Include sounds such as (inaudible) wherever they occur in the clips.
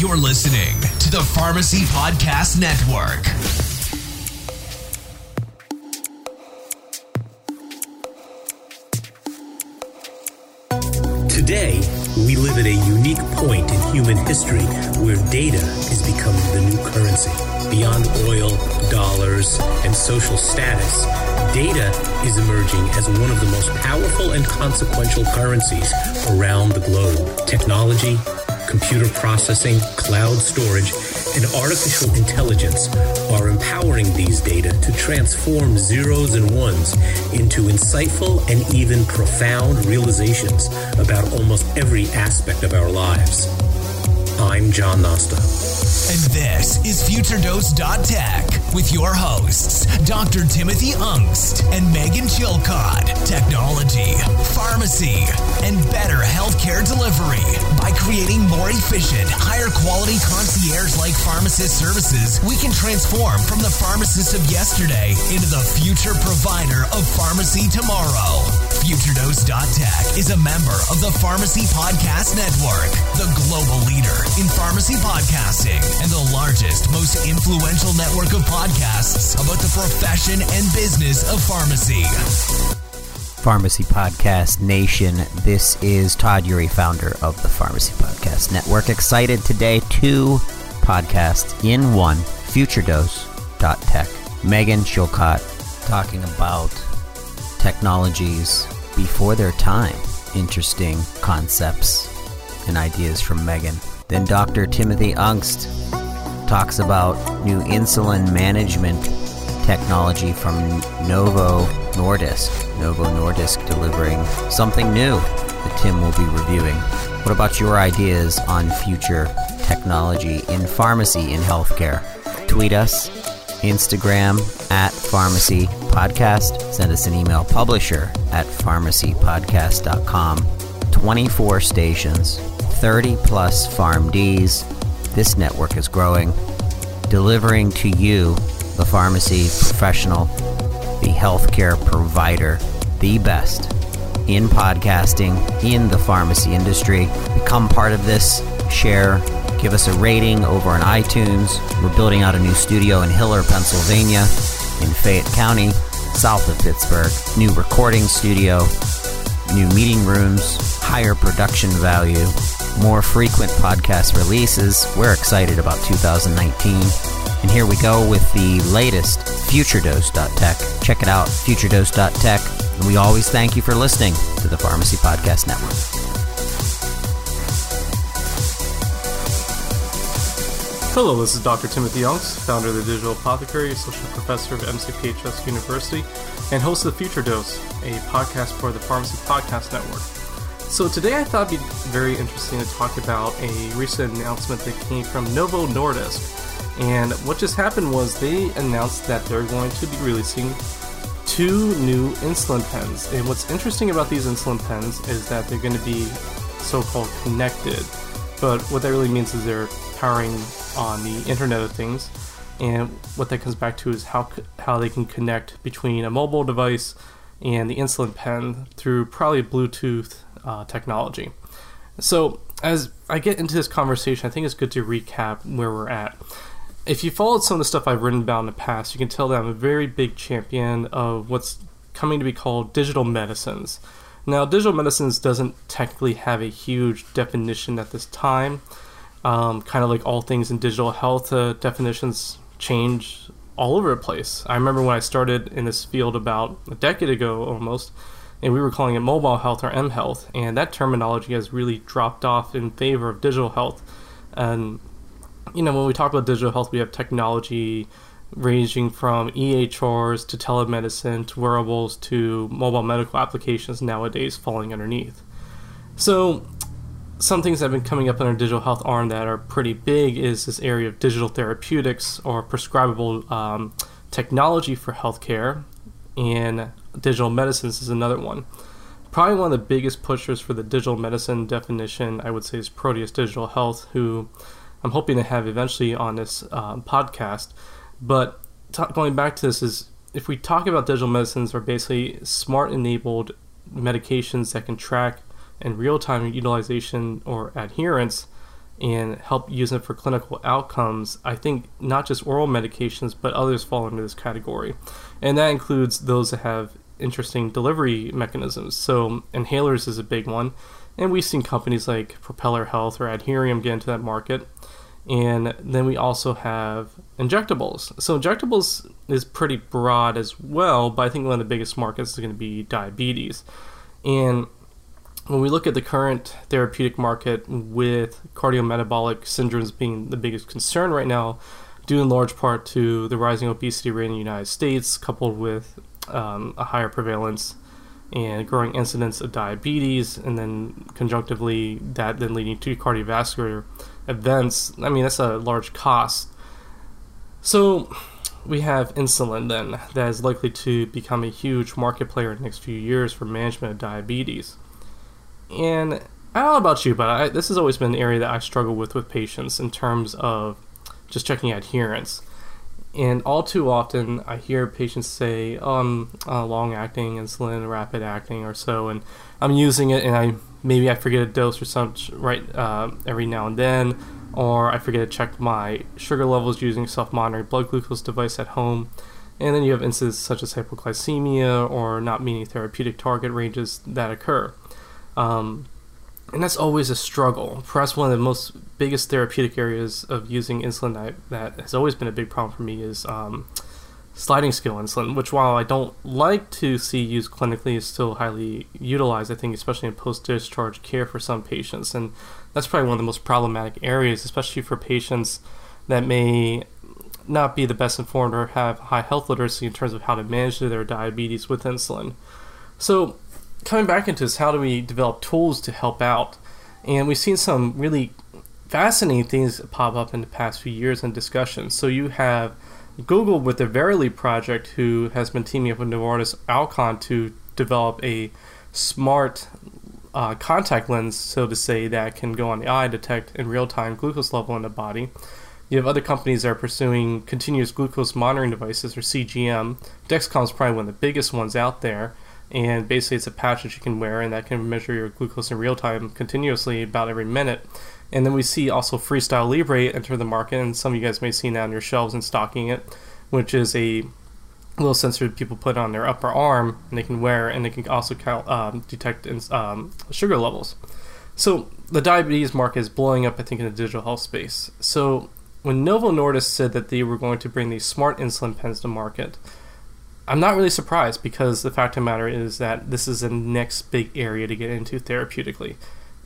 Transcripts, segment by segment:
You're listening to the Pharmacy Podcast Network. Today, we live at a unique point in human history where data is becoming the new currency. Beyond oil, dollars, and social status, data is emerging as one of the most powerful and consequential currencies around the globe. Technology, computer processing, cloud storage, and artificial intelligence are empowering these data to transform zeros and ones into insightful and even profound realizations about almost every aspect of our lives. I'm John Nosta. And this is FutureDose.tech with your hosts, Dr. Timothy Ungst and Megan Chilcott. Technology, pharmacy, and better healthcare delivery. By creating more efficient, higher quality concierge like pharmacist services, we can transform from the pharmacist of yesterday into the future provider of pharmacy tomorrow. FutureDose.tech is a member of the Pharmacy Podcast Network, the global leader in pharmacy podcasting and the largest, most influential network of podcasts about the profession and business of pharmacy. Pharmacy Podcast Nation. This is Todd Eury, founder of the Pharmacy Podcast Network. Excited today, two podcasts in one, FutureDose.tech. Megan Chilcott talking about technologies before their time. Interesting concepts and ideas from Megan. Then Dr. Timothy Ungst talks about new insulin management technology from Novo Nordisk. Novo Nordisk delivering something new that Tim will be reviewing. What about your ideas on future technology in pharmacy in healthcare? Tweet us, Instagram at Pharmacy Podcast. Send us an email, publisher at pharmacypodcast.com. 24 stations, 30 plus PharmDs. This network is growing, delivering to you, the pharmacy professional, the healthcare provider, the best in podcasting, in the pharmacy industry. Become part of this, share, give us a rating over on iTunes. We're building out a new studio in Hiller, Pennsylvania, in Fayette County, south of Pittsburgh. New recording studio, new meeting rooms, higher production value, more frequent podcast releases. We're excited about 2019. And here we go with the latest FutureDose.tech. Check it out, FutureDose.tech. And we always thank you for listening to the Pharmacy Podcast Network. Hello, this is Dr. Timothy Ungst, founder of the Digital Apothecary, associate professor of MCPHS University, and host of Future Dose, a podcast for the Pharmacy Podcast Network. So today I thought it'd be very interesting to talk about a recent announcement that came from Novo Nordisk. And what just happened was they announced that they're going to be releasing two new insulin pens. And what's interesting about these insulin pens is that they're going to be so-called connected. But what that really means is they're powering on the Internet of Things. And what that comes back to is how how they can connect between a mobile device and the insulin pen through probably Bluetooth uh, technology. So as I get into this conversation, I think it's good to recap where we're at. If you followed some of the stuff I've written about in the past, you can tell that I'm a very big champion of what's coming to be called digital medicines. Now, digital medicines doesn't technically have a huge definition at this time. Um, kind of like all things in digital health, uh, definitions change all over the place. I remember when I started in this field about a decade ago almost, and we were calling it mobile health or M health, and that terminology has really dropped off in favor of digital health. And you know, when we talk about digital health, we have technology ranging from EHRs to telemedicine to wearables to mobile medical applications nowadays falling underneath. So, some things that have been coming up in our digital health arm that are pretty big is this area of digital therapeutics or prescribable um, technology for healthcare, and digital medicines is another one. Probably one of the biggest pushers for the digital medicine definition, I would say, is Proteus Digital Health, who I'm hoping to have eventually on this uh, podcast. But t- going back to this is if we talk about digital medicines are basically smart enabled medications that can track in real time utilization or adherence and help use it for clinical outcomes, I think not just oral medications, but others fall into this category. And that includes those that have interesting delivery mechanisms. So, inhalers is a big one. And we've seen companies like Propeller Health or Adherium get into that market. And then we also have injectables. So, injectables is pretty broad as well, but I think one of the biggest markets is going to be diabetes. And when we look at the current therapeutic market with cardiometabolic syndromes being the biggest concern right now, due in large part to the rising obesity rate in the United States, coupled with um, a higher prevalence and growing incidence of diabetes, and then conjunctively that then leading to cardiovascular events. I mean, that's a large cost. So we have insulin then that is likely to become a huge market player in the next few years for management of diabetes. And I don't know about you, but I, this has always been an area that I struggle with with patients in terms of just checking adherence. And all too often, I hear patients say, oh, I'm uh, long acting insulin, rapid acting, or so, and I'm using it, and I maybe I forget a dose or something right uh, every now and then, or I forget to check my sugar levels using self monitoring blood glucose device at home. And then you have instances such as hypoglycemia or not meeting therapeutic target ranges that occur. Um, and that's always a struggle. Perhaps one of the most biggest therapeutic areas of using insulin that, that has always been a big problem for me is um, sliding scale insulin, which while I don't like to see used clinically, is still highly utilized. I think, especially in post-discharge care for some patients, and that's probably one of the most problematic areas, especially for patients that may not be the best informed or have high health literacy in terms of how to manage their diabetes with insulin. So coming back into this, how do we develop tools to help out? And we've seen some really fascinating things pop up in the past few years in discussions. So you have Google with the Verily project, who has been teaming up with Novartis Alcon to develop a smart uh, contact lens, so to say, that can go on the eye, detect in real time glucose level in the body. You have other companies that are pursuing continuous glucose monitoring devices, or CGM. Dexcom is probably one of the biggest ones out there and basically it's a patch that you can wear and that can measure your glucose in real time continuously about every minute. And then we see also freestyle libre enter the market and some of you guys may see that on your shelves and stocking it which is a little sensor that people put on their upper arm and they can wear and they can also um, detect um, sugar levels. So the diabetes market is blowing up i think in the digital health space. So when novo nordisk said that they were going to bring these smart insulin pens to market I'm not really surprised because the fact of the matter is that this is the next big area to get into therapeutically.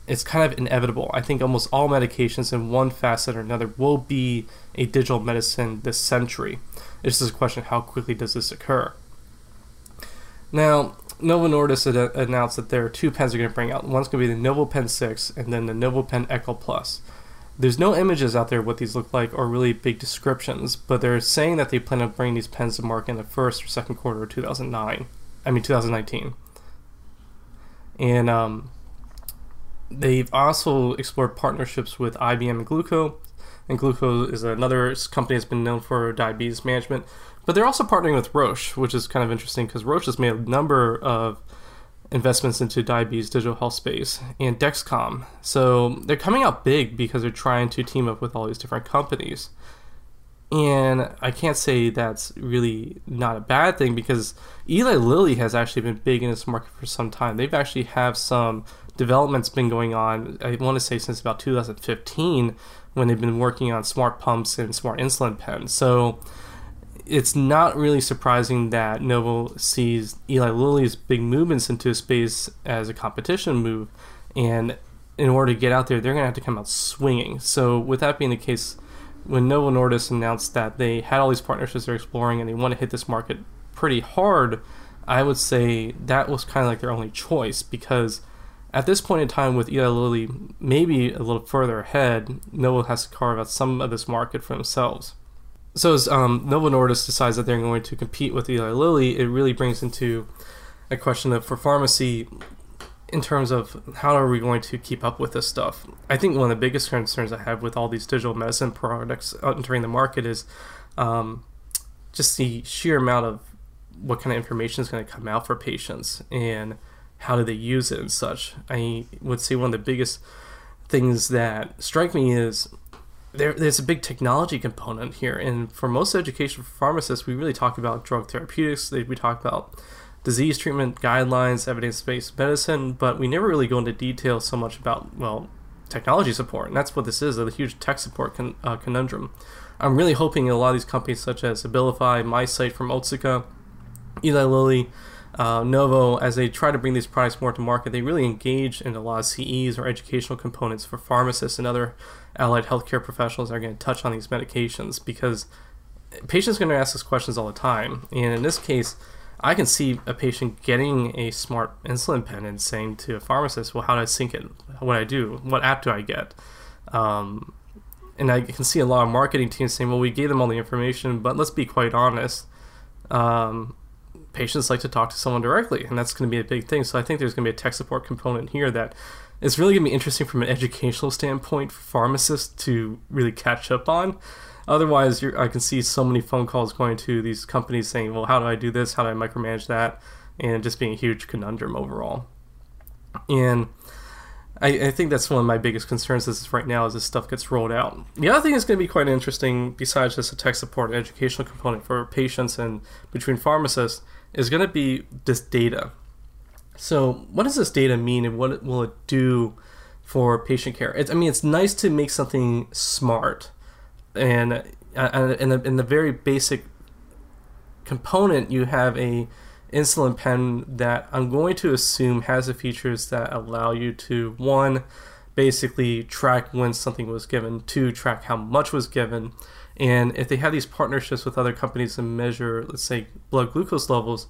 It's kind of inevitable. I think almost all medications in one facet or another will be a digital medicine this century. It's just a question how quickly does this occur. Now, Novo Nordisk uh, announced that there are two pens they're going to bring out. One's going to be the Novo Pen 6 and then the Novo Pen Echo Plus. There's no images out there what these look like or really big descriptions, but they're saying that they plan on bringing these pens to market in the first or second quarter of 2009. I mean 2019. And um, they've also explored partnerships with IBM and Glooko. And Glooko is another company that's been known for diabetes management. But they're also partnering with Roche, which is kind of interesting because Roche has made a number of investments into diabetes digital health space and Dexcom. So they're coming out big because they're trying to team up with all these different companies. And I can't say that's really not a bad thing because Eli Lilly has actually been big in this market for some time. They've actually have some developments been going on, I want to say since about 2015 when they've been working on smart pumps and smart insulin pens. So it's not really surprising that Novo sees Eli Lilly's big movements into space as a competition move, and in order to get out there, they're going to have to come out swinging. So, with that being the case, when Novo Nordisk announced that they had all these partnerships they're exploring and they want to hit this market pretty hard, I would say that was kind of like their only choice because at this point in time, with Eli Lilly maybe a little further ahead, Novo has to carve out some of this market for themselves so as um, Novo Nordisk decides that they're going to compete with Eli Lilly, it really brings into a question of for pharmacy in terms of how are we going to keep up with this stuff. I think one of the biggest concerns I have with all these digital medicine products entering the market is um, just the sheer amount of what kind of information is going to come out for patients and how do they use it and such. I would say one of the biggest things that strike me is there, there's a big technology component here. And for most education for pharmacists, we really talk about drug therapeutics. We talk about disease treatment guidelines, evidence based medicine, but we never really go into detail so much about, well, technology support. And that's what this is a huge tech support con- uh, conundrum. I'm really hoping a lot of these companies, such as Abilify, MyCite from Otsuka, Eli Lilly, uh, Novo, as they try to bring these products more to market, they really engage in a lot of CEs or educational components for pharmacists and other allied healthcare professionals are going to touch on these medications because patients are going to ask us questions all the time. And in this case, I can see a patient getting a smart insulin pen and saying to a pharmacist, "Well, how do I sync it? What do I do? What app do I get?" Um, and I can see a lot of marketing teams saying, "Well, we gave them all the information, but let's be quite honest. Um, patients like to talk to someone directly, and that's going to be a big thing. So I think there's going to be a tech support component here that is really going to be interesting from an educational standpoint for pharmacists to really catch up on. Otherwise, I can see so many phone calls going to these companies saying, "Well, how do I do this? How do I micromanage that?" and just being a huge conundrum overall. And I, I, think that's one of my biggest concerns is right now as this stuff gets rolled out. The other thing that's going to be quite interesting, besides just a tech support and educational component for patients and between pharmacists, is going to be this data. So, what does this data mean, and what will it do for patient care? It's, I mean, it's nice to make something smart, and in the, in the very basic component, you have a insulin pen that I'm going to assume has the features that allow you to one, basically track when something was given, two, track how much was given, and if they have these partnerships with other companies to measure, let's say, blood glucose levels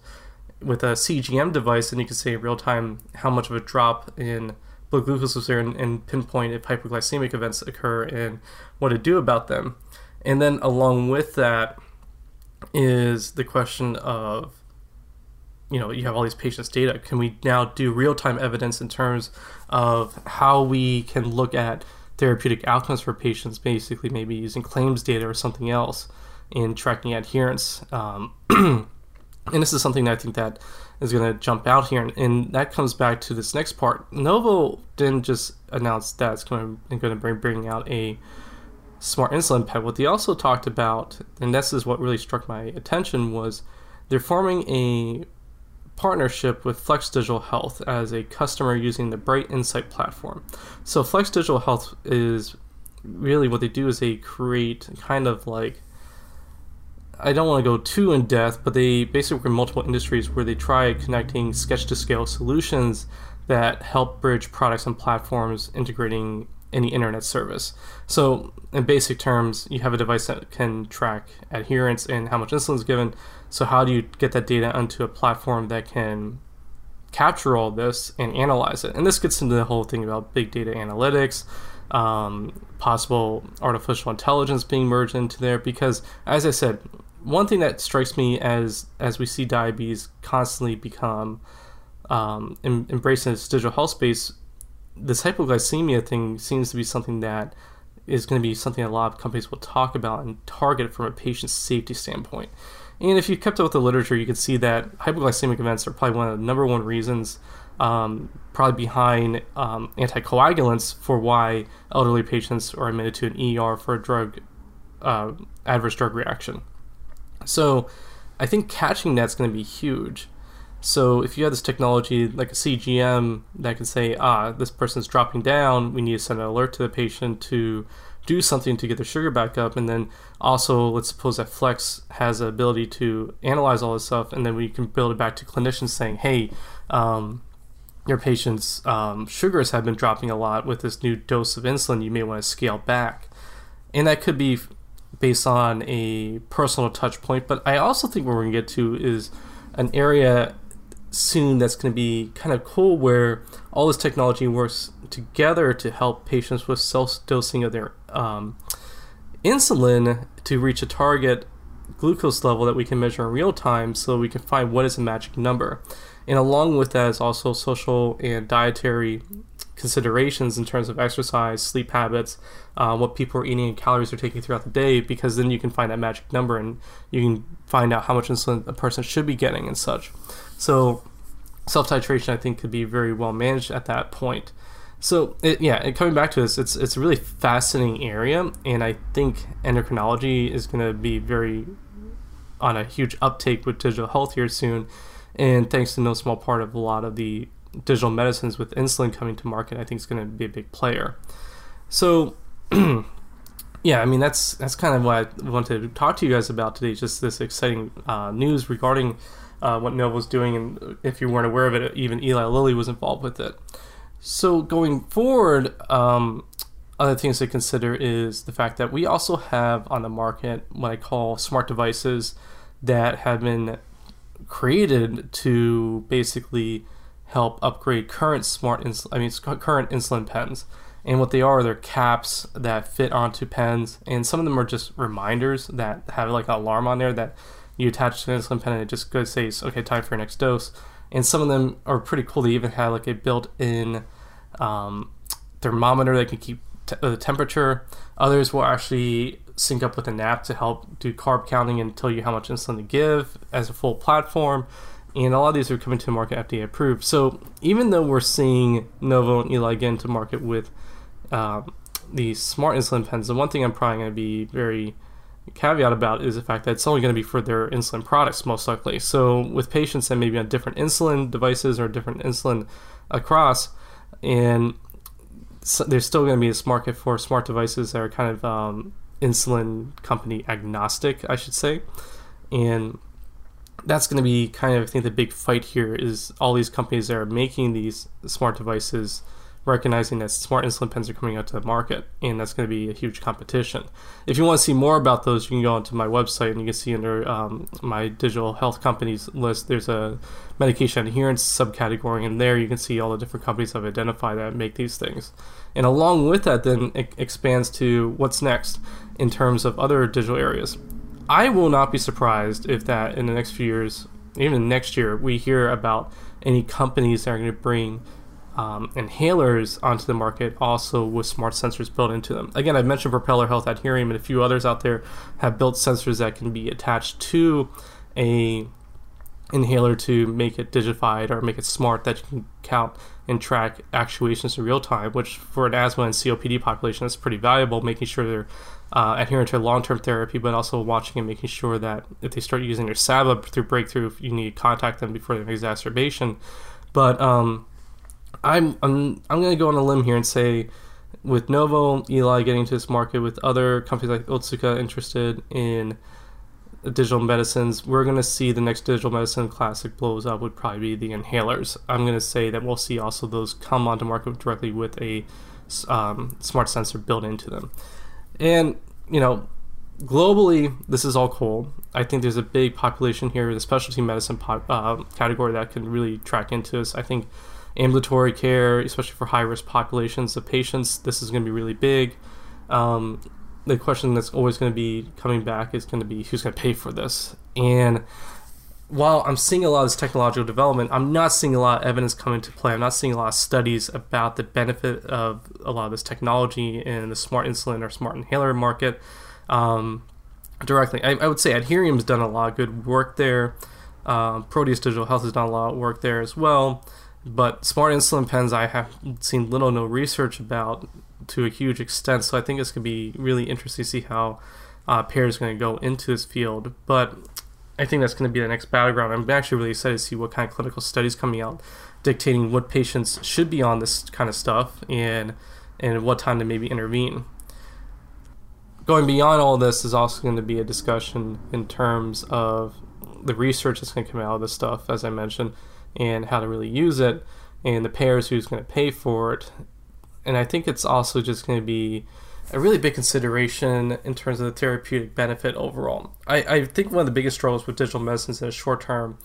with a CGM device, then you can say in real time how much of a drop in blood glucose was there and, and pinpoint if hypoglycemic events occur and what to do about them. And then along with that is the question of you know you have all these patients data can we now do real-time evidence in terms of how we can look at therapeutic outcomes for patients, basically maybe using claims data or something else in tracking adherence. Um, (clears throat) and this is something that I think that is going to jump out here, and, that comes back to this next part. Novo didn't just announce that it's going to, going to bring bring out a smart insulin pen. What they also talked about, and this is what really struck my attention, was they're forming a partnership with Flex Digital Health as a customer using the Bright Insight platform. So Flex Digital Health is really what they do is they create kind of like I don't want to go too in depth, but they basically work in multiple industries where they try connecting sketch to scale solutions that help bridge products and platforms integrating any internet service. So, in basic terms, you have a device that can track adherence and how much insulin is given. So, how do you get that data onto a platform that can capture all this and analyze it? And this gets into the whole thing about big data analytics, um, possible artificial intelligence being merged into there. Because, as I said, one thing that strikes me as as we see diabetes constantly become um, em- embracing this digital health space this hypoglycemia thing seems to be something that is going to be something a lot of companies will talk about and target from a patient safety standpoint. And if you kept up with the literature, you can see that hypoglycemic events are probably one of the number one reasons, um, probably behind um, anticoagulants for why elderly patients are admitted to an ER for a drug uh, adverse drug reaction. So I think catching that's going to be huge. So if you have this technology like a CGM that can say, ah, this person's dropping down, we need to send an alert to the patient to do something to get their sugar back up, and then also let's suppose that Flex has the ability to analyze all this stuff, and then we can build it back to clinicians saying, hey, um, your patient's um, sugars have been dropping a lot with this new dose of insulin, you may want to scale back. And that could be based on a personal touch point, but I also think what we're going to get to is an area soon that's going to be kind of cool where all this technology works together to help patients with self dosing of their um, insulin to reach a target glucose level that we can measure in real time so we can find what is a magic number. And along with that is also social and dietary considerations in terms of exercise, sleep habits, uh, what people are eating, and calories they're taking throughout the day, because then you can find that magic number and you can find out how much insulin a person should be getting and such. So self titration, I think, could be very well managed at that point. So it, yeah, and coming back to this, it's it's a really fascinating area, and I think endocrinology is going to be very on a huge uptake with digital health here soon, and thanks to no small part of a lot of the digital medicines with insulin coming to market, I think is going to be a big player. So. (clears throat) yeah, I mean that's that's kind of what I wanted to talk to you guys about today. Just this exciting uh, news regarding uh, what Novo's doing, and if you weren't aware of it, even Eli Lilly was involved with it. So going forward, um, other things to consider is the fact that we also have on the market what I call smart devices that have been created to basically help upgrade current smart ins- I mean current insulin pens. And what they are, they're caps that fit onto pens, and some of them are just reminders that have like an alarm on there that you attach to an insulin pen and it just goes says, okay, time for your next dose. And some of them are pretty cool. They even have like a built-in um, thermometer that can keep t- the temperature. Others will actually sync up with an app to help do carb counting and tell you how much insulin to give as a full platform. And a lot of these are coming to market FDA approved. So even though we're seeing Novo and Eli get into market with um, these smart insulin pens, the one thing I'm probably going to be very caveat about is the fact that it's only going to be for their insulin products most likely. So with patients that may be on different insulin devices or different insulin across, and so there's still going to be this market for smart devices that are kind of um, insulin company agnostic, I should say, and that's going to be kind of I think the big fight here is all these companies that are making these smart devices recognizing that smart insulin pens are coming out to the market, and that's going to be a huge competition. If you want to see more about those, you can go onto my website and you can see under um, my digital health companies list, there's a medication adherence subcategory, and there you can see all the different companies I've identified that make these things. And along with that, then it expands to what's next in terms of other digital areas. I will not be surprised if that in the next few years, even next year, we hear about any companies that are going to bring um, inhalers onto the market also with smart sensors built into them. Again, I've mentioned Propeller Health Adherium and a few others out there have built sensors that can be attached to a inhaler to make it digified or make it smart that you can count and track actuations in real time, which for an asthma and COPD population is pretty valuable, making sure they're uh, adherent to long-term therapy, but also watching and making sure that if they start using their SABA through breakthrough, you need to contact them before have exacerbation. But um, I'm I'm I'm gonna go on a limb here and say with Novo, Eli getting into this market, with other companies like Otsuka interested in digital medicines, we're going to see the next digital medicine classic blows up would probably be the inhalers. I'm going to say that we'll see also those come onto market directly with a um, smart sensor built into them. And, you know, globally, this is all cool. I think there's a big population here, the specialty medicine uh, category that can really track into this. I think ambulatory care, especially for high risk populations of patients, this is going to be really big. Um, the question that's always going to be coming back is going to be who's going to pay for this. And while I'm seeing a lot of this technological development, I'm not seeing a lot of evidence come into play. I'm not seeing a lot of studies about the benefit of a lot of this technology in the smart insulin or smart inhaler market um, directly. I, I, would say Adherium's done a lot of good work there. Um, Proteus Digital Health has done a lot of work there as well. But smart insulin pens, I have seen little no research about to a huge extent. So I think it's going to be really interesting to see how uh, payers going to go into this field. But I think that's going to be the next battleground. I'm actually really excited to see what kind of clinical studies coming out dictating what patients should be on this kind of stuff and and what time to maybe intervene. Going beyond all this is also going to be a discussion in terms of the research that's going to come out of this stuff, as I mentioned and how to really use it and the payers who's going to pay for it. And I think it's also just going to be a really big consideration in terms of the therapeutic benefit overall. I, I think one of the biggest struggles with digital medicines in the short term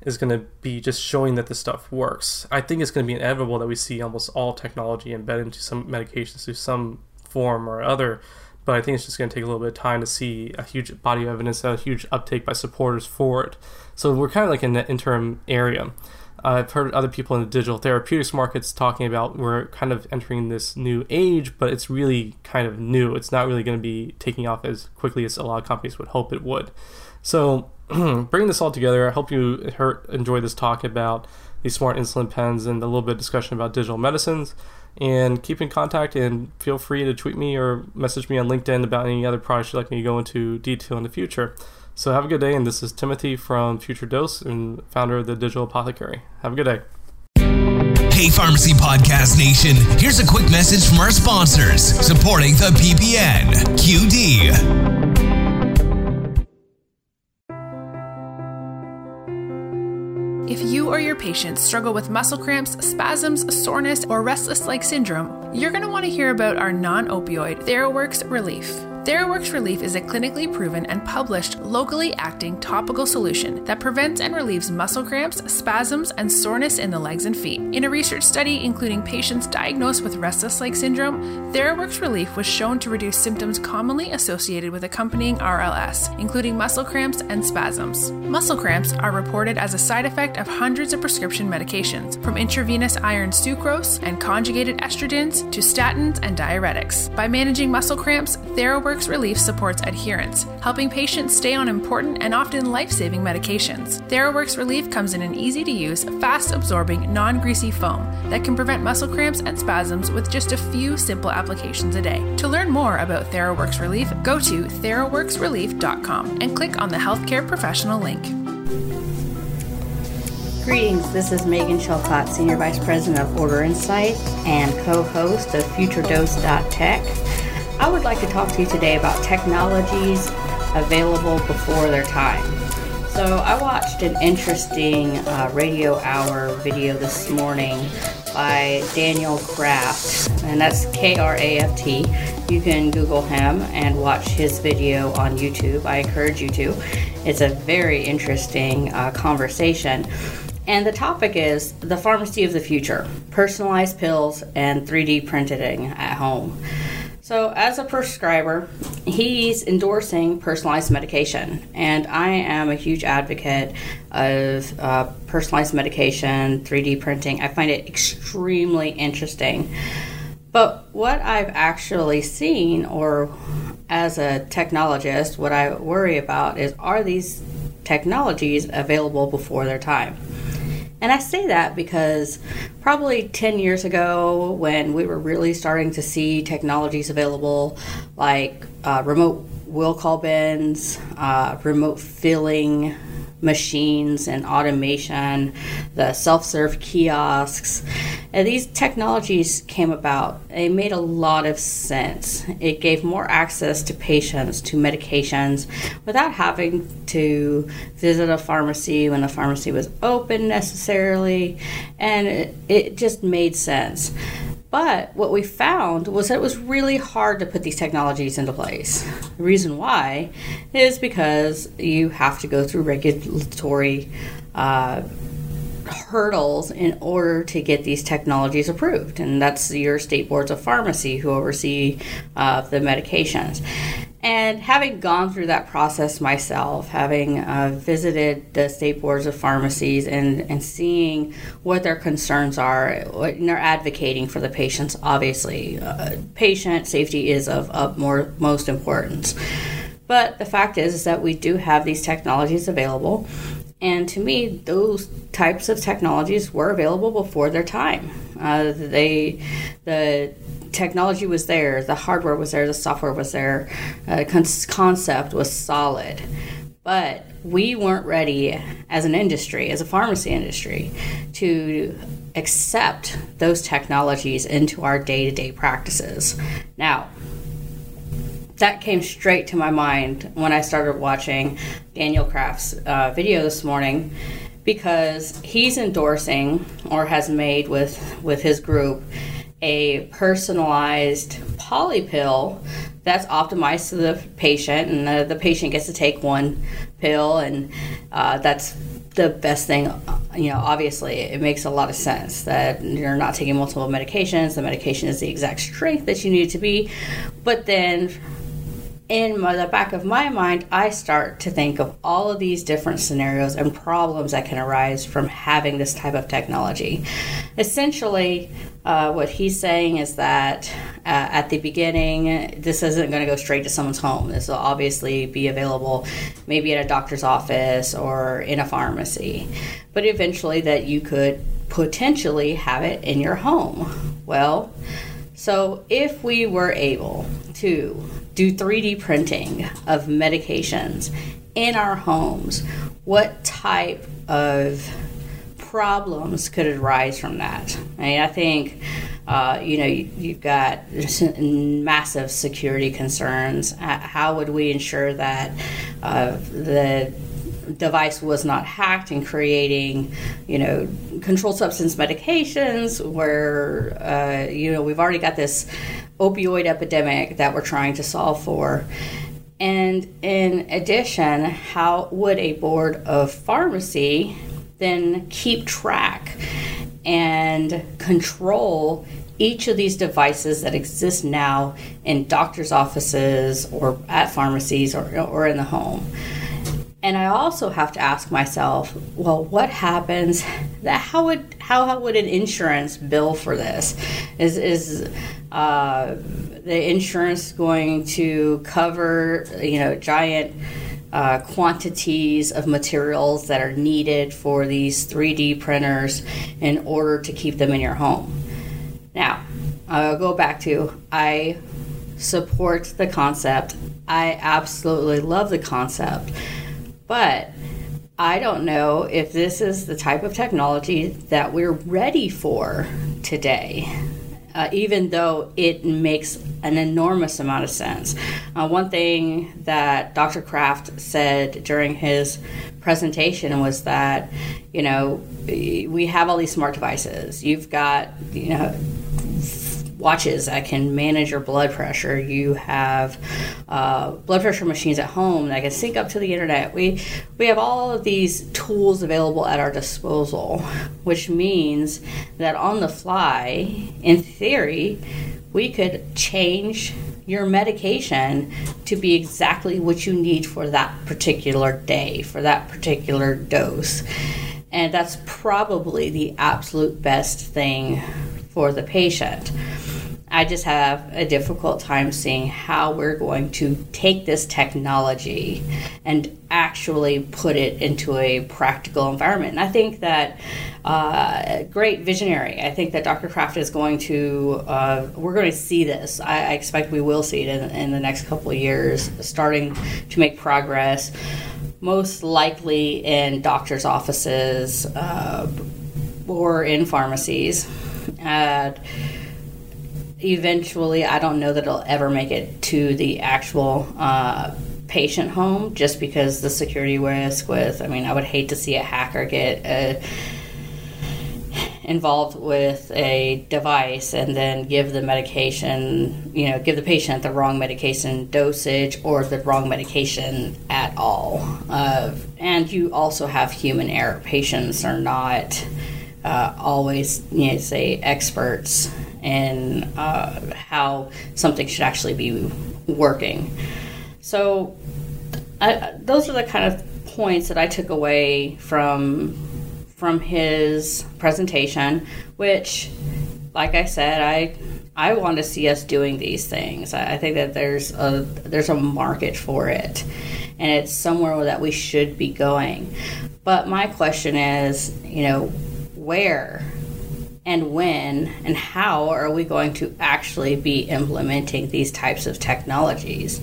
is going to be just showing that this stuff works. I think it's going to be inevitable that we see almost all technology embedded into some medications to some form or other. But I think it's just going to take a little bit of time to see a huge body of evidence, a huge uptake by supporters for it. So we're kind of like in the interim area. Uh, I've heard other people in the digital therapeutics markets talking about we're kind of entering this new age, but it's really kind of new. It's not really going to be taking off as quickly as a lot of companies would hope it would. So, (clears throat) bringing this all together, I hope you enjoy this talk about these smart insulin pens and a little bit of discussion about digital medicines. And keep in contact and feel free to tweet me or message me on LinkedIn about any other products you'd like me to go into detail in the future. So have a good day, and this is Timothy from Future Dose and founder of the Digital Apothecary. Have a good day. Hey, Pharmacy Podcast Nation, here's a quick message from our sponsors supporting the PPN QD. If you or your patients struggle with muscle cramps, spasms, soreness, or restless leg syndrome, you're going to want to hear about our non opioid TheraWorks Relief. TheraWorks Relief is a clinically proven and published locally acting topical solution that prevents and relieves muscle cramps, spasms, and soreness in the legs and feet. In a research study including patients diagnosed with restless leg syndrome, TheraWorks Relief was shown to reduce symptoms commonly associated with accompanying RLS, including muscle cramps and spasms. Muscle cramps are reported as a side effect of hundreds of prescription medications, from intravenous iron sucrose and conjugated estrogens to statins and diuretics. By managing muscle cramps, TheraWorks TheraWorks Relief supports adherence, helping patients stay on important and often life saving medications. TheraWorks Relief comes in an easy to use, fast absorbing, non greasy foam that can prevent muscle cramps and spasms with just a few simple applications a day. To learn more about TheraWorks Relief, go to theraworksrelief.com and click on the healthcare professional link. Greetings, this is Megan Chilcott, Senior Vice President of Order Insight and co host of FutureDose.tech. I would like to talk to you today about technologies available before their time. So, I watched an interesting uh, radio hour video this morning by Daniel Kraft, and that's K R A F T. You can Google him and watch his video on YouTube. I encourage you to. It's a very interesting uh, conversation. And the topic is the pharmacy of the future personalized pills and 3D printing at home. So, as a prescriber, he's endorsing personalized medication, and I am a huge advocate of uh, personalized medication, 3D printing. I find it extremely interesting. But what I've actually seen, or as a technologist, what I worry about is are these technologies available before their time? And I say that because probably 10 years ago, when we were really starting to see technologies available like uh, remote will call bins, uh, remote filling machines and automation, the self serve kiosks. And these technologies came about. They made a lot of sense. It gave more access to patients to medications without having to visit a pharmacy when the pharmacy was open necessarily. And it, it just made sense. But what we found was that it was really hard to put these technologies into place. The reason why is because you have to go through regulatory uh, hurdles in order to get these technologies approved, and that's your state boards of pharmacy who oversee uh, the medications. And having gone through that process myself, having uh, visited the state boards of pharmacies and, and seeing what their concerns are, what, and they're advocating for the patients, obviously. Uh, patient safety is of, of more, most importance. But the fact is, is that we do have these technologies available. And to me, those types of technologies were available before their time. Uh, they, the technology was there, the hardware was there, the software was there, uh, con- concept was solid. But we weren't ready as an industry, as a pharmacy industry, to accept those technologies into our day to day practices. Now, that came straight to my mind when I started watching Daniel Kraft's uh, video this morning because he's endorsing or has made with with his group a personalized poly pill that's optimized to the patient, and the, the patient gets to take one pill, and uh, that's the best thing. You know, obviously, it makes a lot of sense that you're not taking multiple medications. The medication is the exact strength that you need to be, but then in my, the back of my mind, I start to think of all of these different scenarios and problems that can arise from having this type of technology. Essentially, uh, what he's saying is that uh, at the beginning, this isn't going to go straight to someone's home. This will obviously be available maybe at a doctor's office or in a pharmacy, but eventually, that you could potentially have it in your home. Well, So, if we were able to do 3D printing of medications in our homes, what type of problems could arise from that? I mean, I think. Uh, you know, you, have got massive security concerns. How would we ensure that uh, the device was not hacked and creating, you know, controlled substance medications where, uh, you know, we've already got this opioid epidemic that we're trying to solve for. And in addition, how would a board of pharmacy then keep track and control each of these devices that exist now in doctors' offices or at pharmacies or, or in the home? and I also have to ask myself, well, what happens? That how would how, how would an insurance bill for this? Is is uh, the insurance going to cover you know giant uh, quantities of materials that are needed for these 3D printers in order to keep them in your home? Now, I'll go back to I support the concept. I absolutely love the concept but I don't know if this is the type of technology that we're ready for today. Uh, even though it makes an enormous amount of sense. Uh, one thing that Dr. Kraft said during his presentation was that, you know, we have all these smart devices. You've got, you know, watches that can manage your blood pressure. You have uh, blood pressure machines at home that can sync up to the internet. We we have all of these tools available at our disposal, which means that on the fly, in theory, we could change your medication to be exactly what you need for that particular day, for that particular dose. And that's probably the absolute best thing for the patient. I just have a difficult time seeing how we're going to take this technology and actually put it into a practical environment. And I think that uh, great visionary. I think that Dr. Kraft is going to. Uh, we're going to see this. I, I, expect we will see it in, in the next couple of years, starting to make progress. Most likely in doctors' offices uh, or in pharmacies. Uh, eventually, I don't know that it'll ever make it to the actual uh, patient home just because the security risk with, I mean, I would hate to see a hacker get uh, involved with a device and then give the medication, you know, give the patient the wrong medication dosage or the wrong medication at all. Uh, and you also have human error. Patients are not. Uh, always, you know, say experts and uh, how something should actually be working. So, I, those are the kind of points that I took away from from his presentation, which, like I said, I I want to see us doing these things. I, I think that there's a there's a market for it, and it's somewhere that we should be going. But my question is, you know, where and when and how are we going to actually be implementing these types of technologies?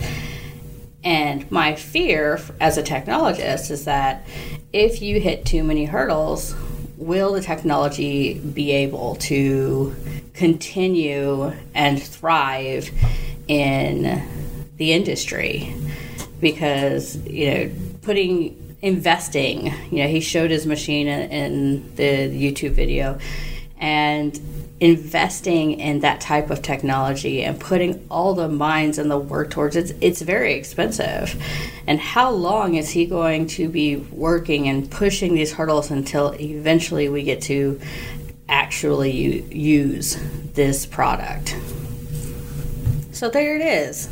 And my fear as a technologist is that if you hit too many hurdles, will the technology be able to continue and thrive in the industry? Because, you know, putting investing, you know, he showed his machine in, the YouTube video and investing in that type of technology and putting all the minds and the work towards it, it's very expensive. And how long is he going to be working and pushing these hurdles until eventually we get to actually use this product? So there it is.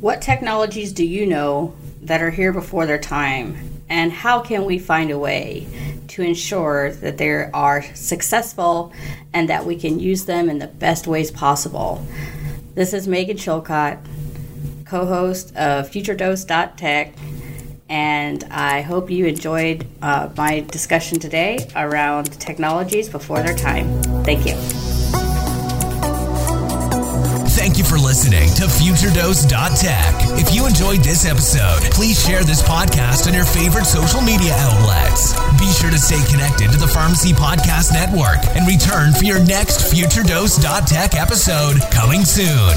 What technologies do you know that are here before their time? And how can we find a way to ensure that they are successful and that we can use them in the best ways possible. This is Megan Chilcott, co host of FutureDose.tech, and I hope you enjoyed uh, my discussion today around technologies before their time. Thank you. For listening to FutureDose.tech. If you enjoyed this episode, please share this podcast on your favorite social media outlets. Be sure to stay connected to the Pharmacy Podcast Network and return for your next FutureDose.tech episode coming soon.